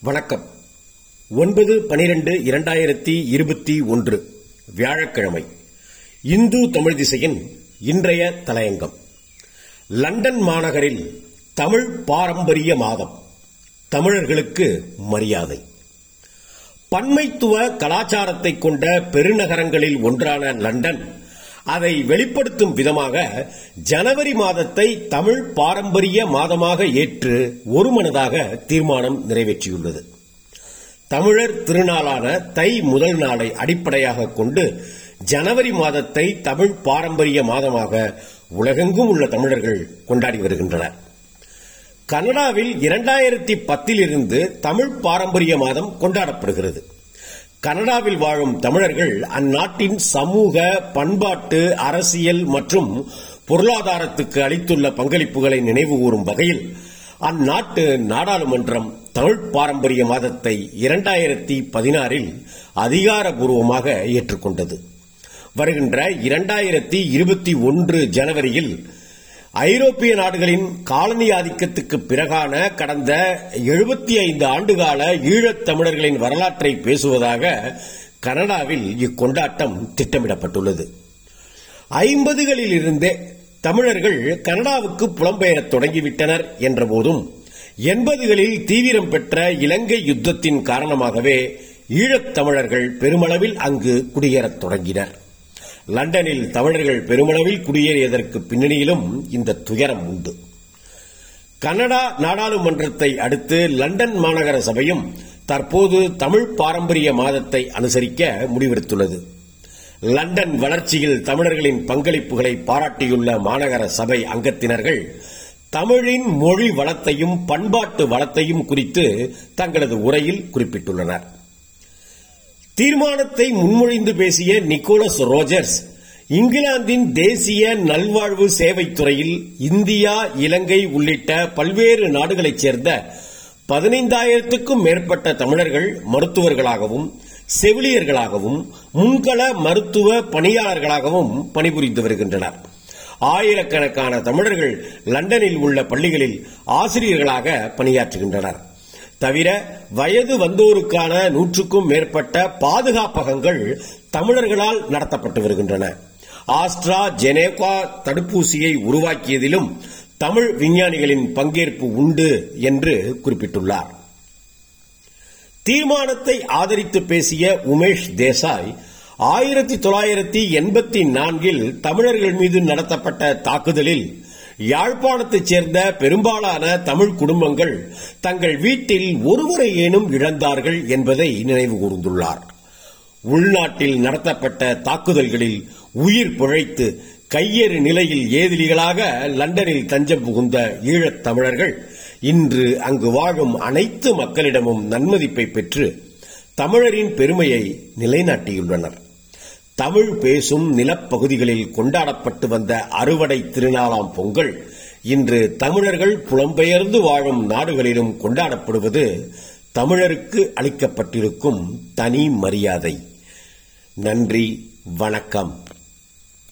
வணக்கம். ஒன்பது பனிரெண்டு இரண்டாயிரத்தி இருபத்தி ஒன்று வியாழக்கிழமை. இந்து தமிழ் திசையின் இன்றைய தலையங்கம். லண்டன் மாநகரில் தமிழ் பாரம்பரிய மாதம். தமிழர்களுக்கு மரியாதை. பன்மைத்துவ கலாச்சாரத்தை கொண்ட பெருநகரங்களில் ஒன்றான லண்டன் அதை வெளிப்படுத்தும் விதமாக ஜனவரி மாதத்தை தமிழ் பாரம்பரிய மாதமாக ஏற்று ஒருமனதாக தீர்மானம் நிறைவேற்றியுள்ளது. தமிழர் திருநாளான தை முதல் நாளை அடிப்படையாக கொண்டு ஜனவரி மாதத்தை தமிழ் பாரம்பரிய மாதமாக உலகெங்கும் உள்ள தமிழர்கள் கொண்டாடி வருகின்றனர். கனடாவில் இரண்டாயிரத்தி பத்திலிருந்து தமிழ் பாரம்பரிய மாதம் கொண்டாடப்படுகிறது. கனடாவில் வாழும் தமிழர்கள் அந்நாட்டின் சமூக பண்பாட்டு அரசியல் மற்றும் பொருளாதாரத்துக்கு அளித்துள்ள பங்களிப்புகளை நினைவுகூரும் வகையில் அந்நாட்டு நாடாளுமன்றம் தமிழ் பாரம்பரிய மாதத்தை இரண்டாயிரத்தி பதினாறில் அதிகாரபூர்வமாக ஏற்றுக்கொண்டது. வருகின்ற இரண்டாயிரத்தி இருபத்தி ஒன்று ஜனவரியில் ஐரோப்பிய நாடுகளின் காலனி ஆதிக்கத்துக்கு பிறகான கடந்த எழுபத்தி ஐந்து ஆண்டுகால ஈழத் தமிழர்களின் வரலாற்றை பேசுவதாக கனடாவில் இக்கொண்டாட்டம் திட்டமிடப்பட்டுள்ளது. ஐம்பதுகளில் இருந்தே தமிழர்கள் கனடாவுக்கு புலம்பெயரத் தொடங்கிவிட்டனர் என்றபோதும் எண்பதுகளில் தீவிரம் பெற்ற இலங்கை யுத்தத்தின் காரணமாகவே ஈழத் தமிழர்கள் பெருமளவில் அங்கு குடியேறத் தொடங்கினர். லண்டனில் தமிழர்கள் பெருமளவில் குடியேறியதற்கு பின்னணியிலும் இந்த துயரம் உண்டு. கனடா நாடாளுமன்றத்தை அடுத்து லண்டன் மாநகர சபையும் தற்போது தமிழ் பாரம்பரிய மாதத்தை அனுசரிக்க முடிவெடுத்துள்ளது. லண்டன் வளர்ச்சியில் தமிழர்களின் பங்களிப்புகளை பாராட்டியுள்ள மாநகர சபை அங்கத்தினர்கள் தமிழின் மொழி வளத்தையும் பண்பாட்டு வளத்தையும் குறித்து தங்களது உரையில் குறிப்பிட்டுள்ளனர். தீர்மானத்தை முன்மொழிந்து பேசிய நிக்கோலஸ் ரோஜர்ஸ் இங்கிலாந்தின் தேசிய நல்வாழ்வு சேவைத் துறையில் இந்தியா இலங்கை உள்ளிட்ட பல்வேறு நாடுகளைச் சேர்ந்த பதினைந்தாயிரத்துக்கும் மேற்பட்ட தமிழர்கள் மருத்துவர்களாகவும் செவிலியர்களாகவும் முன்கள மருத்துவ பணியாளர்களாகவும் பணிபுரிந்து வருகின்றனர். ஆயிரக்கணக்கான தமிழர்கள் லண்டனில் உள்ள பள்ளிகளில் ஆசிரியர்களாக பணியாற்றுகின்றனர். தவிர வயது வந்தோருக்கான நூற்றுக்கும் மேற்பட்ட பாதுகாப்பகங்கள் தமிழர்களால் நடத்தப்பட்டு வருகின்றன. ஆஸ்ட்ரா ஜெனேவா தடுப்பூசியை உருவாக்கியதிலும் தமிழ் விஞ்ஞானிகளின் பங்கேற்பு உண்டு என்று குறிப்பிட்டுள்ளார். தீர்மானத்தை ஆதரித்து பேசிய உமேஷ் தேசாய் ஆயிரத்தி தொள்ளாயிரத்தி எண்பத்தி நான்கில் தமிழர்கள் மீது நடத்தப்பட்ட தாக்குதலில் யாழ்ப்பாணத்தைச் சேர்ந்த பெரும்பாலான தமிழ் குடும்பங்கள் தங்கள் வீட்டில் ஒருவரை ஏனும் இழந்தார்கள் என்பதை நினைவு கூர்ந்துள்ளார். உள்நாட்டில் நடத்தப்பட்ட தாக்குதல்களில் உயிர் பிழைத்து கையேறு நிலையில் ஏதிலிகளாக லண்டனில் தஞ்சம் புகுந்த ஈழத் தமிழர்கள் இன்று அங்கு வாழும் அனைத்து மக்களிடமும் நன்மதிப்பை பெற்று தமிழரின் பெருமையை நிலைநாட்டியுள்ளனர். தமிழ் பேசும் நிலப்பகுதிகளில் கொண்டாடப்பட்டு வந்த அறுவடை திருநாளாம் பொங்கல் இன்று தமிழர்கள் புலம்பெயர்ந்து வாழும் நாடுகளிலும் கொண்டாடப்படுவது தமிழருக்கு அளிக்கப்பட்டிருக்கும் தனி மரியாதை. நன்றி வணக்கம்.